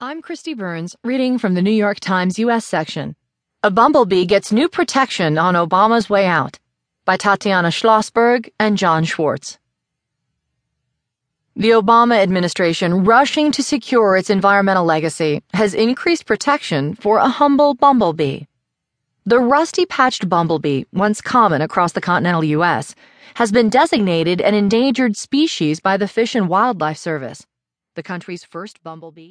I'm Kristi Burns, reading from the New York Times U.S. section. A Bumblebee Gets New Protection on Obama's Way Out by Tatiana Schlossberg and John Schwartz. The Obama administration, rushing to secure its environmental legacy, has increased protection for a humble bumblebee. The rusty patched bumblebee, once common across the continental U.S., has been designated an endangered species by the Fish and Wildlife Service. The country's first bumblebee.